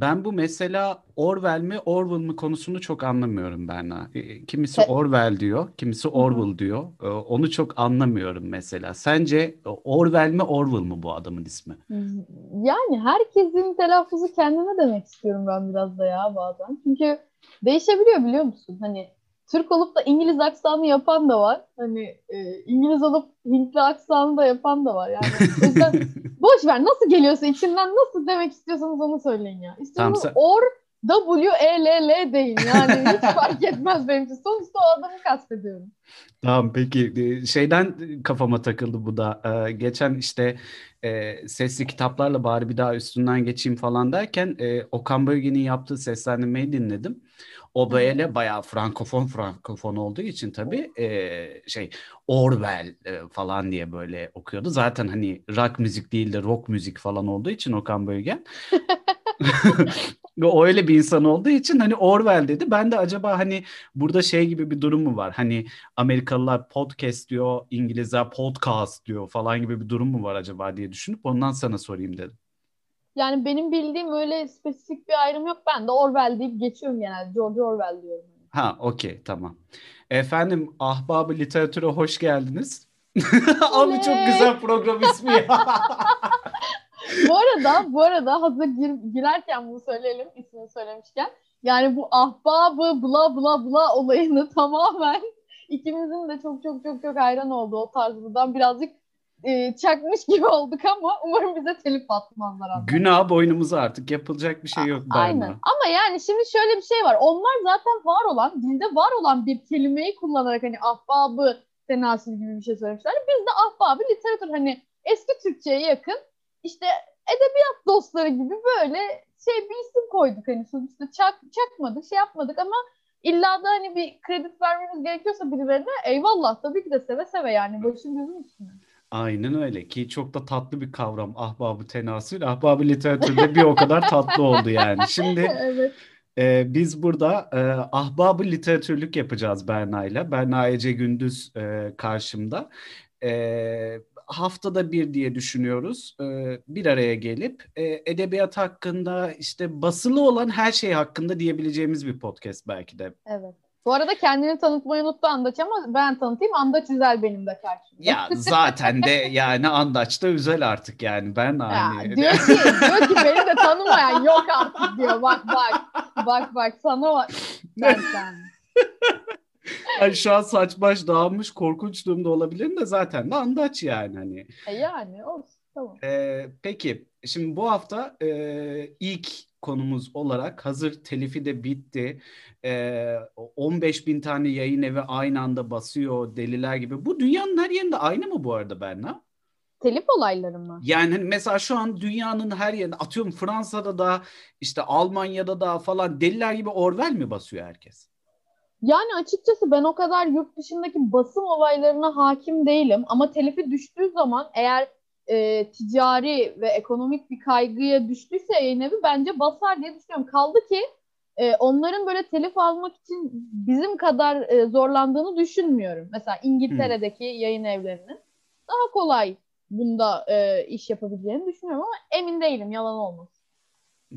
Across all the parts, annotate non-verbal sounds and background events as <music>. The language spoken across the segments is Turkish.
Ben bu mesela Orwell mi Orwell mı konusunu çok anlamıyorum ben. Kimisi Orwell diyor, kimisi Orwell diyor. Onu çok anlamıyorum mesela. Sence Orwell mi Orwell mı bu adamın ismi? Yani herkesin telaffuzu kendine demek istiyorum ben biraz da ya bazen. Çünkü değişebiliyor biliyor musun? Hani Türk olup da İngiliz aksanı yapan da var. Hani e, İngiliz olup Hintli aksanı da yapan da var. Yani o yüzden <laughs> boş ver nasıl geliyorsa içinden nasıl demek istiyorsanız onu söyleyin ya. İstiyorsanız tamam, or W E L L deyin yani hiç <laughs> fark etmez benim için. Sonuçta o adamı kastediyorum. Tamam peki e, şeyden kafama takıldı bu da ee, geçen işte e, sesli kitaplarla bari bir daha üstünden geçeyim falan derken e, Okan Bölge'nin yaptığı seslendirmeyi dinledim. O böyle bayağı frankofon frankofon olduğu için tabii e, şey Orwell e, falan diye böyle okuyordu. Zaten hani rock müzik değil de rock müzik falan olduğu için Okan Bölgen. <laughs> <laughs> o öyle bir insan olduğu için hani Orwell dedi. Ben de acaba hani burada şey gibi bir durum mu var? Hani Amerikalılar podcast diyor, İngilizler podcast diyor falan gibi bir durum mu var acaba diye düşünüp ondan sana sorayım dedim. Yani benim bildiğim öyle spesifik bir ayrım yok. Ben de Orwell deyip geçiyorum genelde. George Orwell diyorum. Ha okey tamam. Efendim Ahbabı Literatüre hoş geldiniz. <laughs> Abi çok güzel program ismi ya. <laughs> bu arada bu arada hazır gir, girerken bunu söyleyelim ismini söylemişken. Yani bu ahbabı bla bla bla olayını <laughs> tamamen ikimizin de çok çok çok çok hayran olduğu o tarzından birazcık e, çakmış gibi olduk ama umarım bize telif atmazlar. Aslında. Günah boynumuza artık yapılacak bir şey yok. A- aynen ama yani şimdi şöyle bir şey var. Onlar zaten var olan, dilde var olan bir kelimeyi kullanarak hani ahbabı tenasül gibi bir şey söylemişler. Biz de ahbabı literatür hani eski Türkçe'ye yakın işte edebiyat dostları gibi böyle şey bir isim koyduk hani sonuçta çak, çakmadık şey yapmadık ama illa da hani bir kredi vermemiz gerekiyorsa birilerine eyvallah tabii ki de seve seve yani başım gözüm üstüne. Aynen öyle ki çok da tatlı bir kavram ahbabı tenasül. Ahbabı literatürde bir o kadar tatlı oldu yani. Şimdi <laughs> evet. e, biz burada e, ahbabı literatürlük yapacağız Berna ile. Berna Ece Gündüz e, karşımda. E, haftada bir diye düşünüyoruz. E, bir araya gelip e, edebiyat hakkında işte basılı olan her şey hakkında diyebileceğimiz bir podcast belki de. Evet. Bu arada kendini tanıtmayı unuttu Andaç ama ben tanıtayım. Andaç Üzel benim de karşımda. Ya zaten de yani Andaç da Üzel artık yani ben hani. Ya, diyor ki, diyor ki beni de tanımayan yok artık diyor. Bak bak bak bak sana <laughs> bak. Sen sen. <laughs> yani şu an saç baş dağılmış korkunç durumda olabilirim de zaten de Andaç yani hani. E yani olsun tamam. Ee, peki şimdi bu hafta e, ilk konumuz olarak hazır telifi de bitti. Ee, 15 bin tane yayın evi aynı anda basıyor deliler gibi. Bu dünyanın her yerinde aynı mı bu arada Berna? Telif olayları mı? Yani hani mesela şu an dünyanın her yerinde atıyorum Fransa'da da işte Almanya'da da falan deliler gibi Orwell mi basıyor herkes? Yani açıkçası ben o kadar yurt dışındaki basım olaylarına hakim değilim ama telifi düştüğü zaman eğer e, ticari ve ekonomik bir kaygıya düştüyse yayın evi bence basar diye düşünüyorum. Kaldı ki e, onların böyle telif almak için bizim kadar e, zorlandığını düşünmüyorum. Mesela İngiltere'deki hmm. yayın evlerinin daha kolay bunda e, iş yapabileceğini düşünüyorum ama emin değilim yalan olmasın.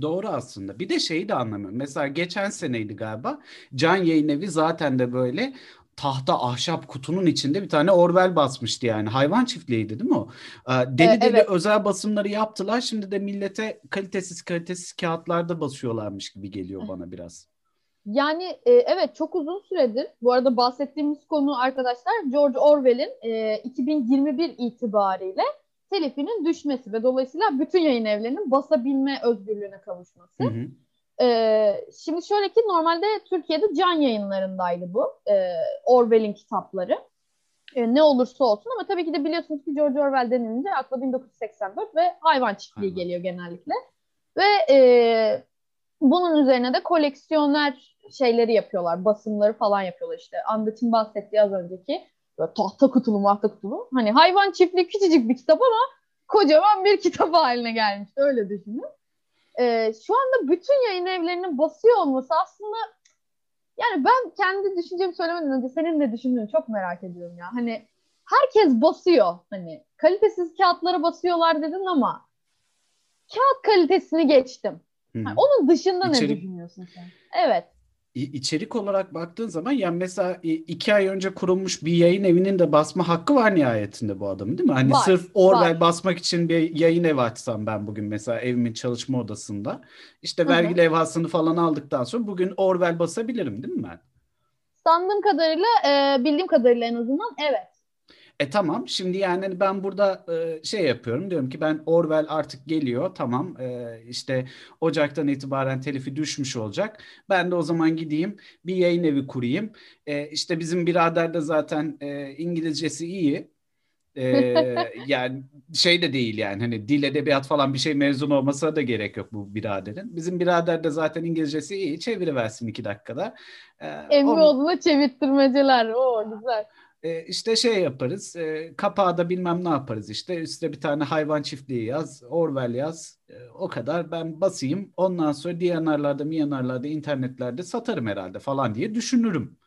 Doğru aslında. Bir de şeyi de anlamıyorum. Mesela geçen seneydi galiba. Can Yayın Evi zaten de böyle tahta ahşap kutunun içinde bir tane Orwell basmıştı yani. Hayvan çiftliğiydi değil mi o? Ee, deli ee, deli evet. özel basımları yaptılar. Şimdi de millete kalitesiz kalitesiz kağıtlarda basıyorlarmış gibi geliyor bana biraz. Yani e, evet çok uzun süredir bu arada bahsettiğimiz konu arkadaşlar George Orwell'in e, 2021 itibariyle telifinin düşmesi ve dolayısıyla bütün yayın evlerinin basabilme özgürlüğüne kavuşması. Hı hı. Ee, şimdi şöyle ki normalde Türkiye'de can yayınlarındaydı bu e, Orwell'in kitapları. E, ne olursa olsun ama tabii ki de biliyorsunuz ki George Orwell denilince akla 1984 ve hayvan çiftliği hayvan. geliyor genellikle. Ve e, bunun üzerine de koleksiyoner şeyleri yapıyorlar, basımları falan yapıyorlar işte. Andaç'ın bahsettiği az önceki böyle tahta kutulu mahta kutulu. Hani hayvan çiftliği küçücük bir kitap ama kocaman bir kitap haline gelmişti öyle düşünün e, şu anda bütün yayın evlerinin basıyor olması aslında yani ben kendi düşüncemi söylemeden önce senin de düşündüğünü çok merak ediyorum ya. Hani herkes basıyor. Hani kalitesiz kağıtlara basıyorlar dedin ama kağıt kalitesini geçtim. Yani onun dışında İçerik... ne düşünüyorsun sen? Evet içerik olarak baktığın zaman yani mesela iki ay önce kurulmuş bir yayın evinin de basma hakkı var nihayetinde bu adamın değil mi? Hani var, sırf Orwell var. basmak için bir yayın evi açsam ben bugün mesela evimin çalışma odasında işte vergi Hı-hı. levhasını falan aldıktan sonra bugün Orwell basabilirim değil mi ben? Sandığım kadarıyla e, bildiğim kadarıyla en azından evet. E tamam şimdi yani hani ben burada e, şey yapıyorum diyorum ki ben Orwell artık geliyor tamam e, işte Ocak'tan itibaren telifi düşmüş olacak. Ben de o zaman gideyim bir yayın evi kurayım. E, işte bizim birader de zaten e, İngilizcesi iyi. E, <laughs> yani şey de değil yani hani dil edebiyat falan bir şey mezun olmasına da gerek yok bu biraderin. Bizim birader de zaten İngilizcesi iyi çeviriversin iki dakikada. E, Emmi onu... çevirttirmeceler o güzel. E, işte şey yaparız. E, kapağı da bilmem ne yaparız işte. Üstüne bir tane hayvan çiftliği yaz. Orwell yaz. E, o kadar. Ben basayım. Ondan sonra DNR'larda, miyanarlarda, internetlerde satarım herhalde falan diye düşünürüm.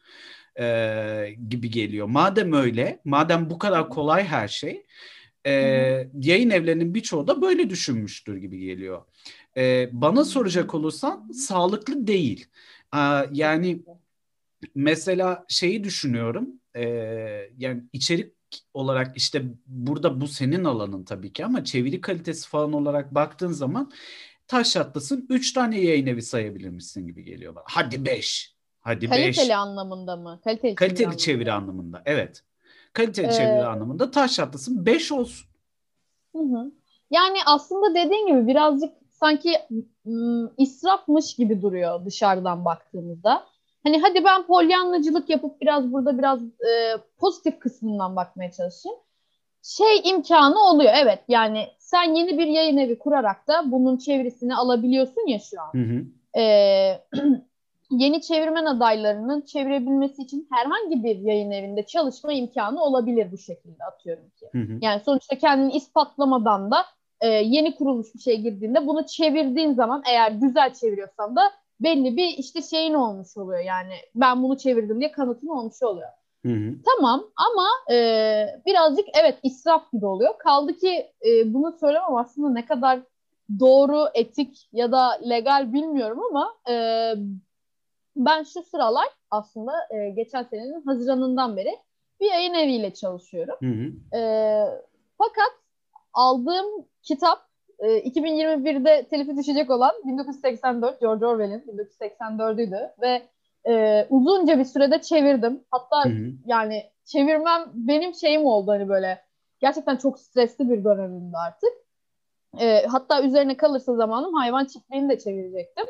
E, gibi geliyor. Madem öyle, madem bu kadar kolay her şey, e, yayın evlerinin birçoğu da böyle düşünmüştür gibi geliyor. E, bana soracak olursan sağlıklı değil. E, yani mesela şeyi düşünüyorum e, yani içerik olarak işte burada bu senin alanın tabii ki ama çeviri kalitesi falan olarak baktığın zaman taş atlasın 3 tane yayın evi sayabilir misin gibi geliyor bana. Hadi 5. Hadi Kaliteli beş. anlamında mı? Kaliteli, Kaliteli çeviri, çeviri anlamında. Evet. Kaliteli ee, çeviri anlamında taş atlasın 5 olsun. Hı hı. Yani aslında dediğin gibi birazcık sanki ım, israfmış gibi duruyor dışarıdan baktığımızda. Hani hadi ben polyanlacılık yapıp biraz burada biraz e, pozitif kısmından bakmaya çalışayım. Şey imkanı oluyor evet yani sen yeni bir yayın evi kurarak da bunun çevresini alabiliyorsun ya şu an. Hı hı. E, <clears throat> yeni çevirmen adaylarının çevirebilmesi için herhangi bir yayın evinde çalışma imkanı olabilir bu şekilde atıyorum ki. Hı hı. Yani sonuçta kendini ispatlamadan da e, yeni kurulmuş bir şey girdiğinde bunu çevirdiğin zaman eğer güzel çeviriyorsan da belli bir işte şeyin olmuş oluyor yani ben bunu çevirdim diye kanıtın olmuş oluyor. Hı hı. Tamam ama e, birazcık evet israf gibi oluyor. Kaldı ki e, bunu söylemem aslında ne kadar doğru, etik ya da legal bilmiyorum ama e, ben şu sıralar aslında e, geçen senenin Haziran'ından beri bir yayın eviyle çalışıyorum. Hı hı. E, fakat aldığım kitap 2021'de ee, telifi düşecek olan 1984 George Orwell'in 1984'üydü ve e, uzunca bir sürede çevirdim. Hatta Hı-hı. yani çevirmem benim şeyim oldu hani böyle gerçekten çok stresli bir dönemimdi artık. E, hatta üzerine kalırsa zamanım hayvan çiftliğini de çevirecektim.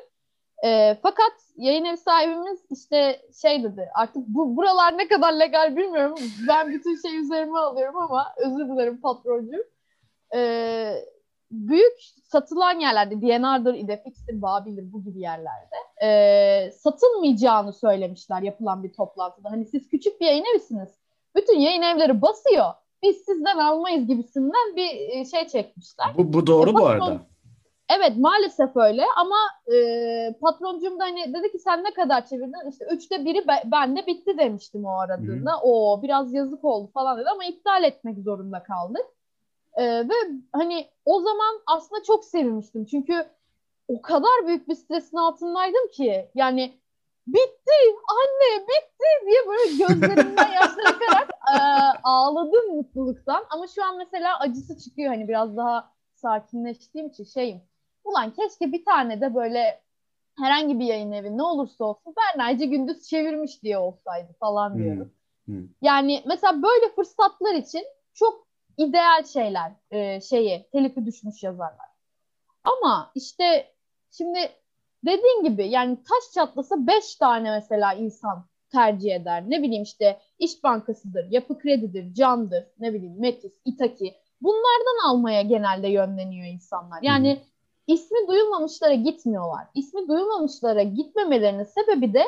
E, fakat yayın evi sahibimiz işte şey dedi artık bu buralar ne kadar legal bilmiyorum. Ben bütün şey üzerime alıyorum ama özür dilerim patroncu. E, büyük satılan yerlerde DNR'dır, İdefix'tir, Babil'dir bu gibi yerlerde e, satılmayacağını söylemişler yapılan bir toplantıda. Hani siz küçük bir yayın evisiniz. Bütün yayın evleri basıyor. Biz sizden almayız gibisinden bir e, şey çekmişler. Bu, bu doğru e, bu arada. Evet maalesef öyle ama e, patroncum da hani dedi ki sen ne kadar çevirdin? İşte üçte biri be, bende bitti demiştim o aradığında. Hı-hı. O biraz yazık oldu falan dedi ama iptal etmek zorunda kaldık. Ee, ve hani o zaman aslında çok sevinmiştim. Çünkü o kadar büyük bir stresin altındaydım ki. Yani bitti anne bitti diye böyle gözlerimden <laughs> yaşlar akarak e, ağladım mutluluktan. Ama şu an mesela acısı çıkıyor hani biraz daha sakinleştiğim için şeyim. Ulan keşke bir tane de böyle herhangi bir yayın evi ne olursa olsun Bernaycı Gündüz çevirmiş diye olsaydı falan diyorum. Hmm. Hmm. Yani mesela böyle fırsatlar için çok ideal şeyler e, şeyi telifi düşmüş yazarlar. Ama işte şimdi dediğin gibi yani taş çatlasa beş tane mesela insan tercih eder. Ne bileyim işte İş Bankası'dır, Yapı Kredi'dir, Can'dır, ne bileyim Metis, İtaki. Bunlardan almaya genelde yönleniyor insanlar. Yani ismi duyulmamışlara gitmiyorlar. İsmi duyulmamışlara gitmemelerinin sebebi de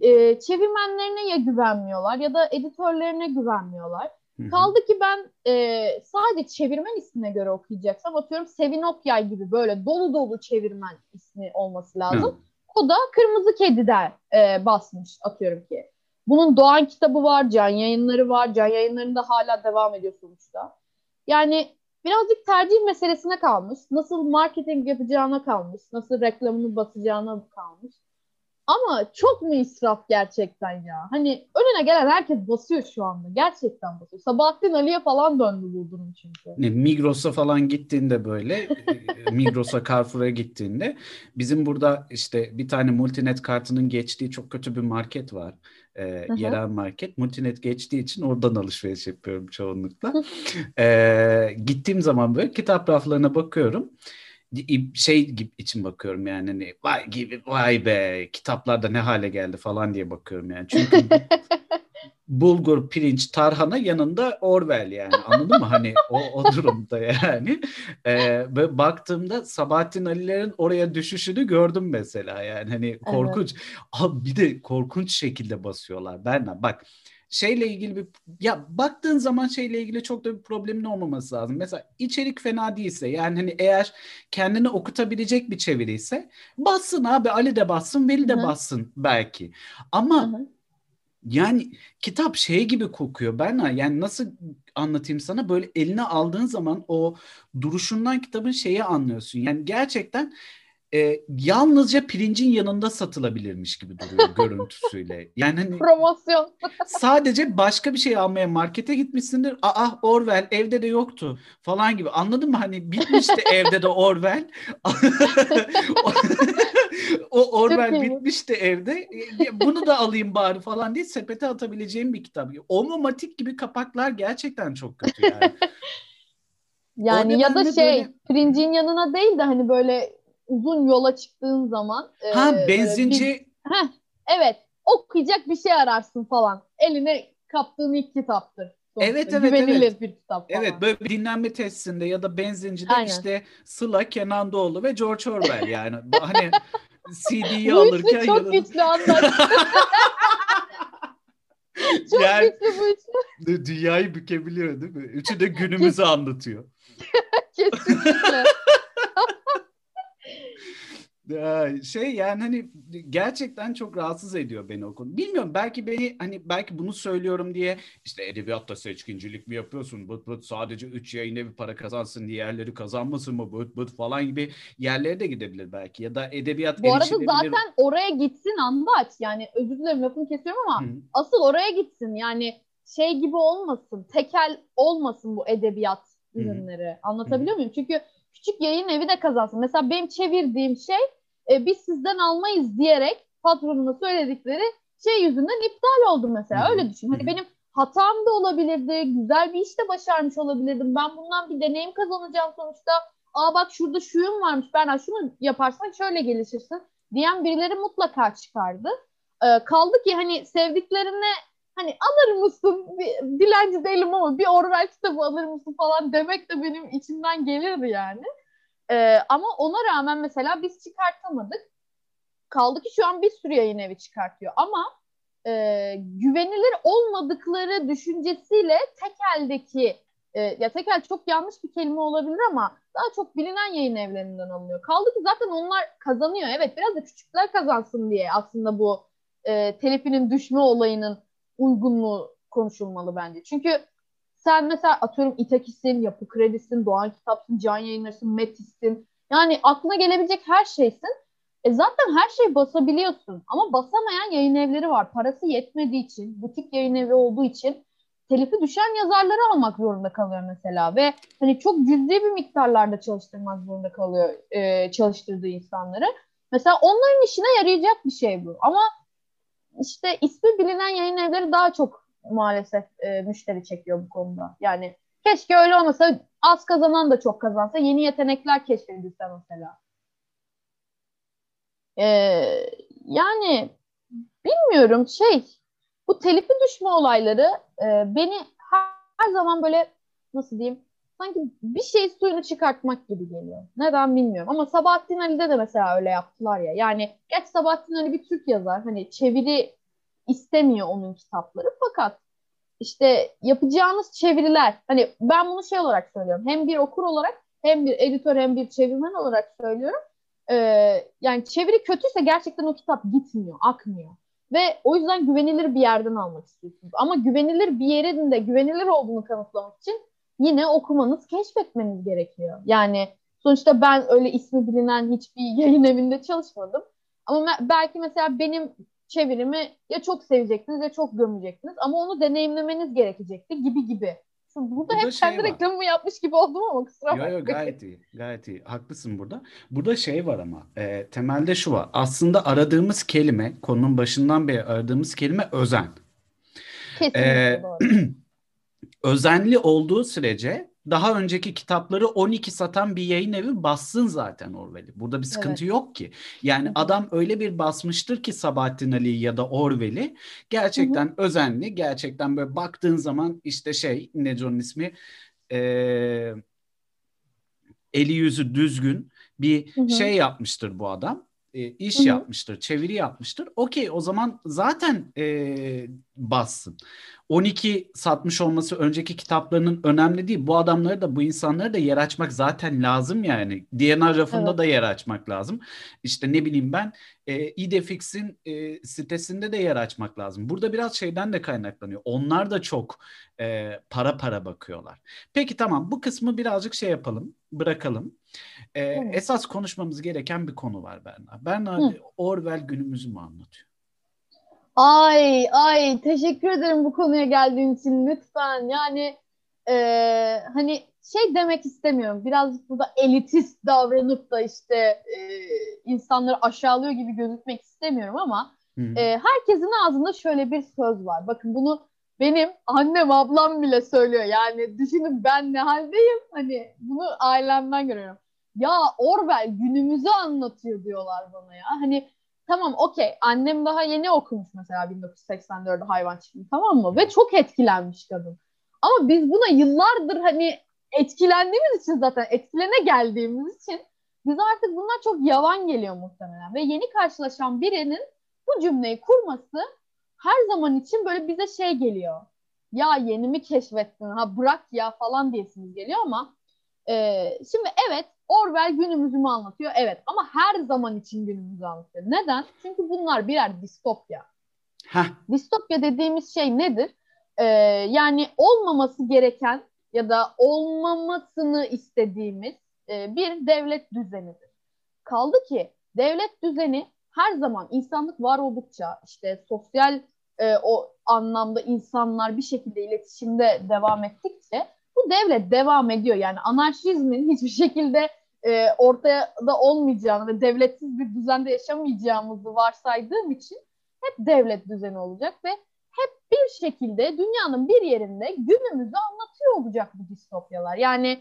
e, çevirmenlerine ya güvenmiyorlar ya da editörlerine güvenmiyorlar. Kaldı ki ben e, sadece çevirmen ismine göre okuyacaksam atıyorum Sevin Okyay gibi böyle dolu dolu çevirmen ismi olması lazım. Hı. O da Kırmızı Kedi'de e, basmış atıyorum ki. Bunun Doğan kitabı var, Can yayınları var. Can yayınlarında hala devam ediyor sonuçta. Yani birazcık tercih meselesine kalmış. Nasıl marketing yapacağına kalmış. Nasıl reklamını basacağına kalmış. Ama çok mu israf gerçekten ya? Hani önüne gelen herkes basıyor şu anda. Gerçekten basıyor. Sabahattin Ali'ye falan döndü bu durum çünkü. Ne, Migros'a falan gittiğinde böyle e, Migros'a Carrefour'a gittiğinde bizim burada işte bir tane multinet kartının geçtiği çok kötü bir market var. E, yerel market. Multinet geçtiği için oradan alışveriş yapıyorum çoğunlukla. <laughs> e, gittiğim zaman böyle kitap raflarına bakıyorum şey gibi için bakıyorum yani hani vay gibi vay be kitaplarda ne hale geldi falan diye bakıyorum yani. Çünkü <laughs> bulgur, pirinç, tarhana yanında Orwell yani anladın mı? Hani o, o durumda yani. Ee, ve baktığımda Sabahattin Ali'lerin oraya düşüşünü gördüm mesela yani hani korkunç. Evet. Abi bir de korkunç şekilde basıyorlar. Berna bak şeyle ilgili bir ya baktığın zaman şeyle ilgili çok da bir problemin olmaması lazım. Mesela içerik fena değilse yani hani eğer kendini okutabilecek bir çeviri ise bassın abi Ali de bassın Veli de Hı-hı. bassın belki. Ama Hı-hı. yani kitap şey gibi kokuyor ben yani nasıl anlatayım sana böyle eline aldığın zaman o duruşundan kitabın şeyi anlıyorsun. Yani gerçekten e, yalnızca pirincin yanında satılabilirmiş gibi duruyor <laughs> görüntüsüyle. Yani hani promosyon. sadece başka bir şey almaya markete gitmişsindir. Aa Orwell evde de yoktu falan gibi. Anladın mı? Hani bitmişti evde de Orwell. <laughs> o Orwell bitmişti evde. Bunu da alayım bari falan diye sepete atabileceğim bir kitap. Omomatik gibi kapaklar gerçekten çok kötü yani. Yani ya da şey böyle... pirincin yanına değil de hani böyle uzun yola çıktığın zaman ha e, benzinci bir, heh, evet okuyacak bir şey ararsın falan. Eline kaptığın ilk kitaptır. Sonuçta. Evet evet Güvenilir evet. bir kitap falan. Evet böyle bir dinlenme testinde ya da benzincide Aynen. işte Sıla, Kenan Doğulu ve George Orwell yani. <laughs> hani CD'yi alırken çok yanında... güçlü anlattı. <laughs> çok yani, güçlü bu üçlü. Dünyayı bükebiliyor değil mi? Üçü de günümüzü anlatıyor. <laughs> Kesinlikle şey yani hani gerçekten çok rahatsız ediyor beni o konu. Bilmiyorum belki beni hani belki bunu söylüyorum diye işte edebiyatta seçkincilik mi yapıyorsun? Bıt bıt sadece üç yayın evi para kazansın diğerleri kazanmasın mı? Bıt bıt falan gibi yerlere de gidebilir belki. Ya da edebiyat Bu arada zaten oraya gitsin andaç. Yani özür dilerim lafını kesiyorum ama Hı. asıl oraya gitsin. Yani şey gibi olmasın. Tekel olmasın bu edebiyat ürünleri. Hı. Anlatabiliyor Hı. muyum? Çünkü küçük yayın evi de kazansın. Mesela benim çevirdiğim şey e, biz sizden almayız diyerek patronuma söyledikleri şey yüzünden iptal oldu mesela. Hı-hı. Öyle düşün. Hani benim hatam da olabilirdi. Güzel bir iş de başarmış olabilirdim. Ben bundan bir deneyim kazanacağım sonuçta. Aa bak şurada şuyum varmış. Ben şunu yaparsan şöyle gelişirsin diyen birileri mutlaka çıkardı. Ee, kaldı ki hani sevdiklerine hani alır mısın? Bir, dilenci değilim ama bir Orwell kitabı alır mısın falan demek de benim içimden gelirdi yani. Ee, ama ona rağmen mesela biz çıkartamadık. Kaldı ki şu an bir sürü yayın evi çıkartıyor. Ama e, güvenilir olmadıkları düşüncesiyle tekeldeki e, ya tekel çok yanlış bir kelime olabilir ama daha çok bilinen yayın evlerinden alınıyor. Kaldı ki zaten onlar kazanıyor. Evet biraz da küçükler kazansın diye aslında bu e, telifinin düşme olayının uygunluğu konuşulmalı bence. Çünkü sen mesela atıyorum İtakis'in, Yapı Kredi'sin, Doğan Kitap'sın, Can Yayınlar'sın, Metis'sin. Yani aklına gelebilecek her şeysin. E zaten her şey basabiliyorsun. Ama basamayan yayın evleri var. Parası yetmediği için, butik yayın evi olduğu için telifi düşen yazarları almak zorunda kalıyor mesela. Ve hani çok cüzi bir miktarlarda çalıştırmak zorunda kalıyor e, çalıştırdığı insanları. Mesela onların işine yarayacak bir şey bu. Ama işte ismi bilinen yayın evleri daha çok maalesef e, müşteri çekiyor bu konuda. Yani keşke öyle olmasa az kazanan da çok kazansa yeni yetenekler keşfedilse mesela. Ee, yani bilmiyorum şey bu telifi düşme olayları e, beni her, her zaman böyle nasıl diyeyim sanki bir şey suyunu çıkartmak gibi geliyor. Neden bilmiyorum. Ama Sabahattin Ali'de de mesela öyle yaptılar ya. Yani geç Sabahattin Ali bir Türk yazar. Hani çeviri istemiyor onun kitapları. Fakat işte yapacağınız çeviriler hani ben bunu şey olarak söylüyorum. Hem bir okur olarak hem bir editör hem bir çevirmen olarak söylüyorum. Ee, yani çeviri kötüyse gerçekten o kitap gitmiyor, akmıyor. Ve o yüzden güvenilir bir yerden almak istiyorsunuz. Ama güvenilir bir yerin de güvenilir olduğunu kanıtlamak için yine okumanız, keşfetmeniz gerekiyor. Yani sonuçta ben öyle ismi bilinen hiçbir yayın evinde çalışmadım. Ama belki mesela benim çevirimi ya çok sevecektiniz ya çok gömecektiniz ama onu deneyimlemeniz gerekecekti gibi gibi. Burada, burada hep şey kendi var. reklamımı yapmış gibi oldum ama kusura bakmayın. Yok yok gayet iyi. Gayet iyi. Haklısın burada. Burada şey var ama e, temelde şu var. Aslında aradığımız kelime konunun başından beri aradığımız kelime özen. Kesinlikle ee, doğru. <clears throat> özenli olduğu sürece daha önceki kitapları 12 satan bir yayın evi bassın zaten Orwell'i. Burada bir sıkıntı evet. yok ki. Yani Hı-hı. adam öyle bir basmıştır ki Sabahattin Ali'yi ya da Orwell'i gerçekten Hı-hı. özenli, gerçekten böyle baktığın zaman işte şey ne onun ismi ee, eli yüzü düzgün bir Hı-hı. şey yapmıştır bu adam e, iş Hı-hı. yapmıştır, çeviri yapmıştır. Okey o zaman zaten e, bassın. 12 satmış olması önceki kitaplarının önemli değil. Bu adamları da bu insanları da yer açmak zaten lazım yani. DNA rafında evet. da yer açmak lazım. İşte ne bileyim ben e, Idefix'in e, sitesinde de yer açmak lazım. Burada biraz şeyden de kaynaklanıyor. Onlar da çok e, para para bakıyorlar. Peki tamam bu kısmı birazcık şey yapalım, bırakalım. E, evet. Esas konuşmamız gereken bir konu var Berna. Berna Hı. Orwell günümüzü mü anlatıyor? Ay ay teşekkür ederim bu konuya geldiğin için lütfen. Yani e, hani şey demek istemiyorum. Birazcık burada elitist davranıp da işte e, insanları aşağılıyor gibi gözükmek istemiyorum ama e, herkesin ağzında şöyle bir söz var. Bakın bunu benim annem ablam bile söylüyor. Yani düşünün ben ne haldeyim. Hani bunu ailemden görüyorum. Ya Orwell günümüzü anlatıyor diyorlar bana ya. Hani tamam okey annem daha yeni okumuş mesela 1984'de hayvan çiftliği tamam mı? Ve çok etkilenmiş kadın. Ama biz buna yıllardır hani etkilendiğimiz için zaten etkilene geldiğimiz için biz artık bunlar çok yavan geliyor muhtemelen. Ve yeni karşılaşan birinin bu cümleyi kurması her zaman için böyle bize şey geliyor. Ya yeni mi keşfettin ha bırak ya falan diyesiniz geliyor ama e, şimdi evet Orwell günümüzü mü anlatıyor? Evet ama her zaman için günümüzü anlatıyor. Neden? Çünkü bunlar birer distopya. Heh. Distopya dediğimiz şey nedir? Ee, yani olmaması gereken ya da olmamasını istediğimiz e, bir devlet düzenidir. Kaldı ki devlet düzeni her zaman insanlık var oldukça işte sosyal e, o anlamda insanlar bir şekilde iletişimde devam ettikçe bu devlet devam ediyor. Yani anarşizmin hiçbir şekilde e, ortaya da olmayacağını ve devletsiz bir düzende yaşamayacağımızı varsaydığım için hep devlet düzeni olacak ve hep bir şekilde dünyanın bir yerinde günümüzü anlatıyor olacak bu distopyalar. Yani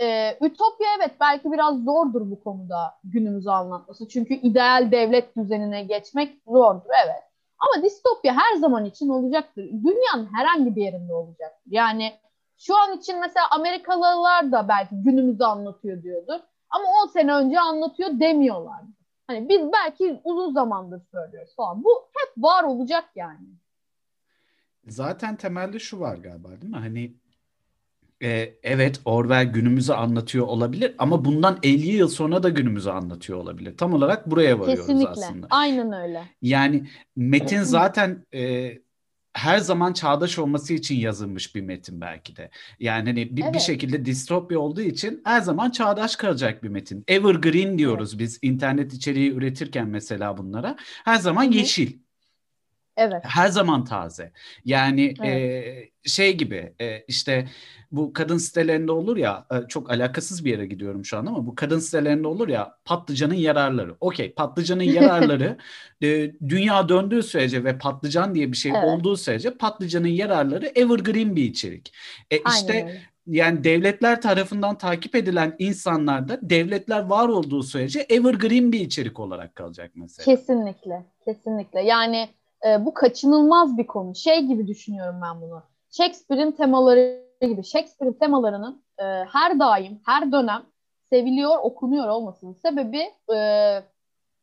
e, Ütopya evet belki biraz zordur bu konuda günümüzü anlatması. Çünkü ideal devlet düzenine geçmek zordur evet. Ama distopya her zaman için olacaktır. Dünyanın herhangi bir yerinde olacaktır. Yani şu an için mesela Amerikalılar da belki günümüzü anlatıyor diyordur. Ama 10 sene önce anlatıyor demiyorlar. Hani biz belki uzun zamandır söylüyoruz falan. Bu hep var olacak yani. Zaten temelde şu var galiba değil mi? Hani e, evet Orwell günümüzü anlatıyor olabilir ama bundan 50 yıl sonra da günümüzü anlatıyor olabilir. Tam olarak buraya varıyoruz Kesinlikle. aslında. Aynen öyle. Yani metin zaten e, her zaman çağdaş olması için yazılmış bir metin belki de. Yani hani bir, evet. bir şekilde distopya olduğu için her zaman çağdaş kalacak bir metin. Evergreen diyoruz evet. biz internet içeriği üretirken mesela bunlara. Her zaman Hı-hı. Evet. Her zaman taze. Yani evet. e, şey gibi e, işte bu kadın sitelerinde olur ya e, çok alakasız bir yere gidiyorum şu an ama bu kadın sitelerinde olur ya patlıcanın yararları. Okey patlıcanın <laughs> yararları e, dünya döndüğü sürece ve patlıcan diye bir şey evet. olduğu sürece patlıcanın yararları evergreen bir içerik. E, işte yani devletler tarafından takip edilen insanlarda devletler var olduğu sürece evergreen bir içerik olarak kalacak mesela. Kesinlikle, kesinlikle. Yani e, bu kaçınılmaz bir konu. Şey gibi düşünüyorum ben bunu. Shakespeare'in temaları gibi. Shakespeare'in temalarının e, her daim, her dönem seviliyor, okunuyor olmasının sebebi e,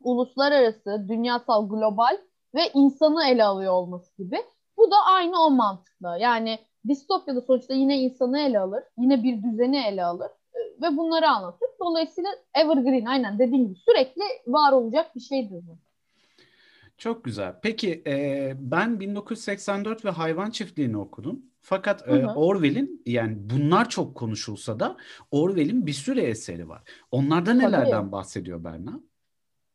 uluslararası, dünyasal, global ve insanı ele alıyor olması gibi. Bu da aynı o mantıkla. Yani distopyada sonuçta yine insanı ele alır, yine bir düzeni ele alır e, ve bunları anlatır. Dolayısıyla evergreen aynen dediğim gibi sürekli var olacak bir şeydir bu. Çok güzel. Peki e, ben 1984 ve Hayvan Çiftliği'ni okudum. Fakat e, Orwell'in yani bunlar çok konuşulsa da Orwell'in bir sürü eseri var. Onlarda nelerden Tabii. bahsediyor Berna?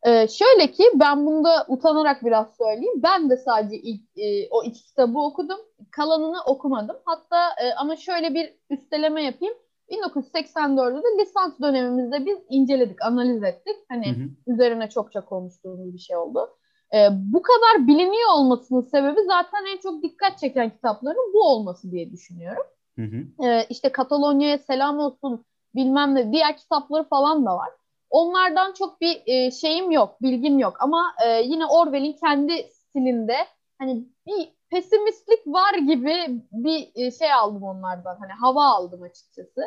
Ee, şöyle ki ben bunda utanarak biraz söyleyeyim. Ben de sadece ilk, e, o iki kitabı okudum. Kalanını okumadım. Hatta e, ama şöyle bir üsteleme yapayım. 1984'de de lisans dönemimizde biz inceledik, analiz ettik. Hani hı hı. üzerine çokça konuştuğumuz bir şey oldu. Ee, bu kadar biliniyor olmasının sebebi zaten en çok dikkat çeken kitapların bu olması diye düşünüyorum. Hı hı. Ee, işte Katalonya'ya selam olsun bilmem ne diğer kitapları falan da var. Onlardan çok bir e, şeyim yok, bilgim yok. Ama e, yine Orwell'in kendi stilinde hani bir pesimistlik var gibi bir e, şey aldım onlardan. Hani hava aldım açıkçası.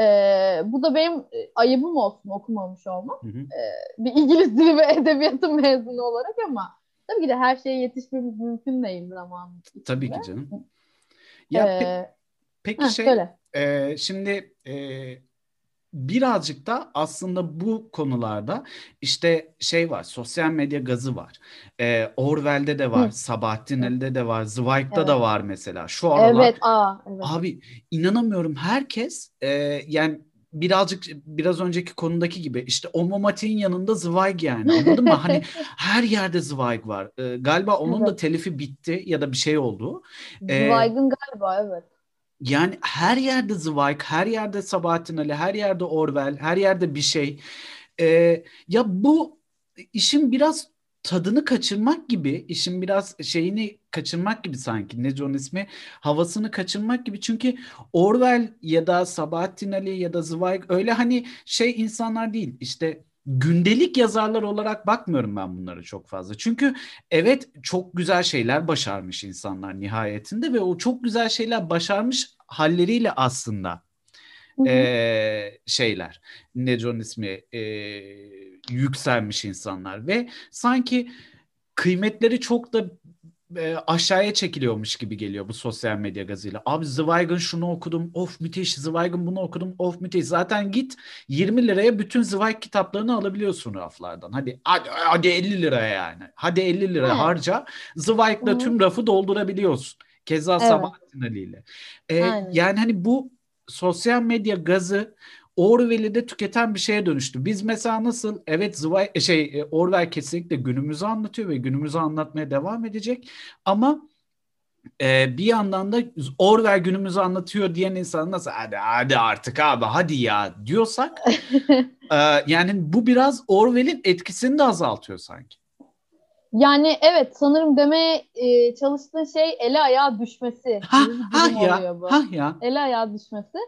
E, bu da benim e, ayıbım olsun okumamış olmam. Hı hı. E, bir İngiliz dili ve <laughs> edebiyatı mezunu olarak ama tabii ki de her şeye yetişmemiz mümkün değil zamanında. Tabii ki canım. Ya ee, pe- peki heh, şey e, şimdi e, birazcık da aslında bu konularda işte şey var sosyal medya gazı var. Ee, Orwell'de de var, Hı. Sabahattin Ali'de de var, Zweig'da evet. da var mesela. Şu aralar evet, aa, evet. abi inanamıyorum herkes e, yani birazcık biraz önceki konudaki gibi işte Omomati'nin yanında Zweig yani anladın mı? Hani <laughs> her yerde Zweig var. Ee, galiba onun evet. da telifi bitti ya da bir şey oldu. Ee, Zweig'ın galiba evet. Yani her yerde Zweig, her yerde Sabahattin Ali, her yerde Orwell, her yerde bir şey. Ee, ya bu işin biraz tadını kaçırmak gibi, işin biraz şeyini kaçırmak gibi sanki. Ne John ismi? Havasını kaçırmak gibi. Çünkü Orwell ya da Sabahattin Ali ya da Zweig öyle hani şey insanlar değil. İşte gündelik yazarlar olarak bakmıyorum ben bunları çok fazla. Çünkü evet çok güzel şeyler başarmış insanlar nihayetinde ve o çok güzel şeyler başarmış halleriyle aslında e, şeyler ne John ismi e, yükselmiş insanlar ve sanki kıymetleri çok da e, aşağıya çekiliyormuş gibi geliyor bu sosyal medya gazıyla. Abi Zweig'ın şunu okudum, of müthiş. Zweig'ın bunu okudum, of müthiş. Zaten git 20 liraya bütün Zweig kitaplarını alabiliyorsun raflardan. Hadi hadi, hadi 50 liraya yani. Hadi 50 lira harca. Zweig'la tüm rafı doldurabiliyorsun. Keza evet. Sabahattin Ali ile. Ee, yani hani bu sosyal medya gazı Orwell'i de tüketen bir şeye dönüştü. Biz mesela nasıl evet Zweig, e, şey e, Orwell kesinlikle günümüzü anlatıyor ve günümüzü anlatmaya devam edecek ama e, bir yandan da Orwell günümüzü anlatıyor diyen insan nasıl hadi hadi artık abi hadi ya diyorsak <laughs> e, yani bu biraz Orwell'in etkisini de azaltıyor sanki. Yani evet sanırım demeye e, çalıştığın şey ele ayağa düşmesi. Ha, ha ya, bu. ha ya. Ele ayağa düşmesi.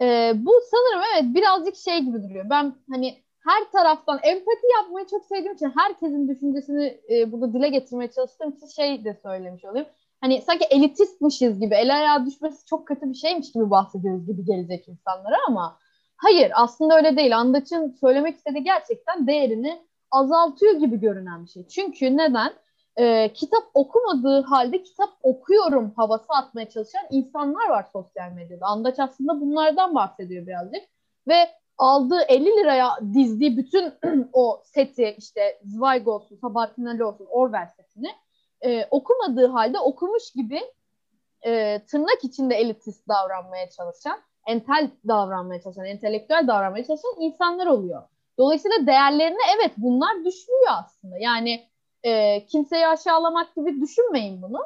E, bu sanırım evet birazcık şey gibi duruyor. Ben hani her taraftan empati yapmayı çok sevdiğim için herkesin düşüncesini e, burada dile getirmeye çalıştığım için şey de söylemiş olayım. Hani sanki elitistmişiz gibi, el ayağa düşmesi çok kötü bir şeymiş gibi bahsediyoruz gibi gelecek insanlara ama hayır aslında öyle değil. Andaç'ın söylemek istediği gerçekten değerini azaltıyor gibi görünen bir şey. Çünkü neden? Ee, kitap okumadığı halde kitap okuyorum havası atmaya çalışan insanlar var sosyal medyada. Andaç aslında bunlardan bahsediyor birazcık. Ve aldığı 50 liraya dizdiği bütün <clears throat> o seti işte Zweig olsun, Sabahattin Ali olsun, Orwell setini e, okumadığı halde okumuş gibi e, tırnak içinde elitist davranmaya çalışan, entel davranmaya çalışan, entelektüel davranmaya çalışan insanlar oluyor. Dolayısıyla değerlerine evet bunlar düşmüyor aslında. Yani e, kimseyi aşağılamak gibi düşünmeyin bunu.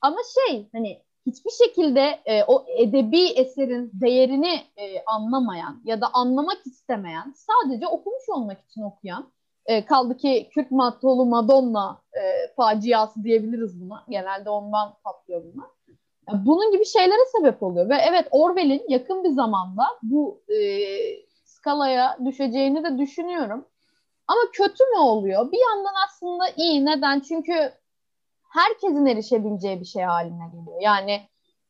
Ama şey hani hiçbir şekilde e, o edebi eserin değerini e, anlamayan ya da anlamak istemeyen, sadece okumuş olmak için okuyan, e, kaldı ki Kürt Mattolu Madonna e, faciası diyebiliriz buna. Genelde ondan patlıyor bunlar. Bunun gibi şeylere sebep oluyor. Ve evet Orwell'in yakın bir zamanda bu e, skalaya düşeceğini de düşünüyorum. Ama kötü mü oluyor? Bir yandan aslında iyi. Neden? Çünkü herkesin erişebileceği bir şey haline geliyor. Yani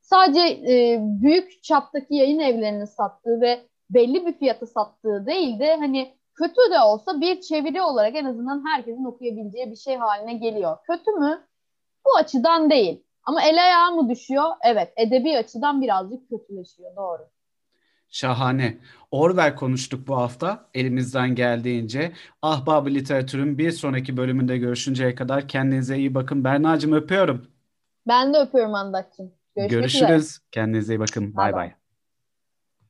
sadece e, büyük çaptaki yayın evlerinin sattığı ve belli bir fiyata sattığı değil de hani kötü de olsa bir çeviri olarak en azından herkesin okuyabileceği bir şey haline geliyor. Kötü mü? Bu açıdan değil. Ama el ayağı mı düşüyor? Evet. Edebi açıdan birazcık kötüleşiyor. Doğru. Şahane. Orwell konuştuk bu hafta elimizden geldiğince. Ahbabı Literatür'ün bir sonraki bölümünde görüşünceye kadar kendinize iyi bakın. Berna'cığım öpüyorum. Ben de öpüyorum Andat'cığım. Görüşürüz. Görüşürüz. Üzere. Kendinize iyi bakın. Bay bay.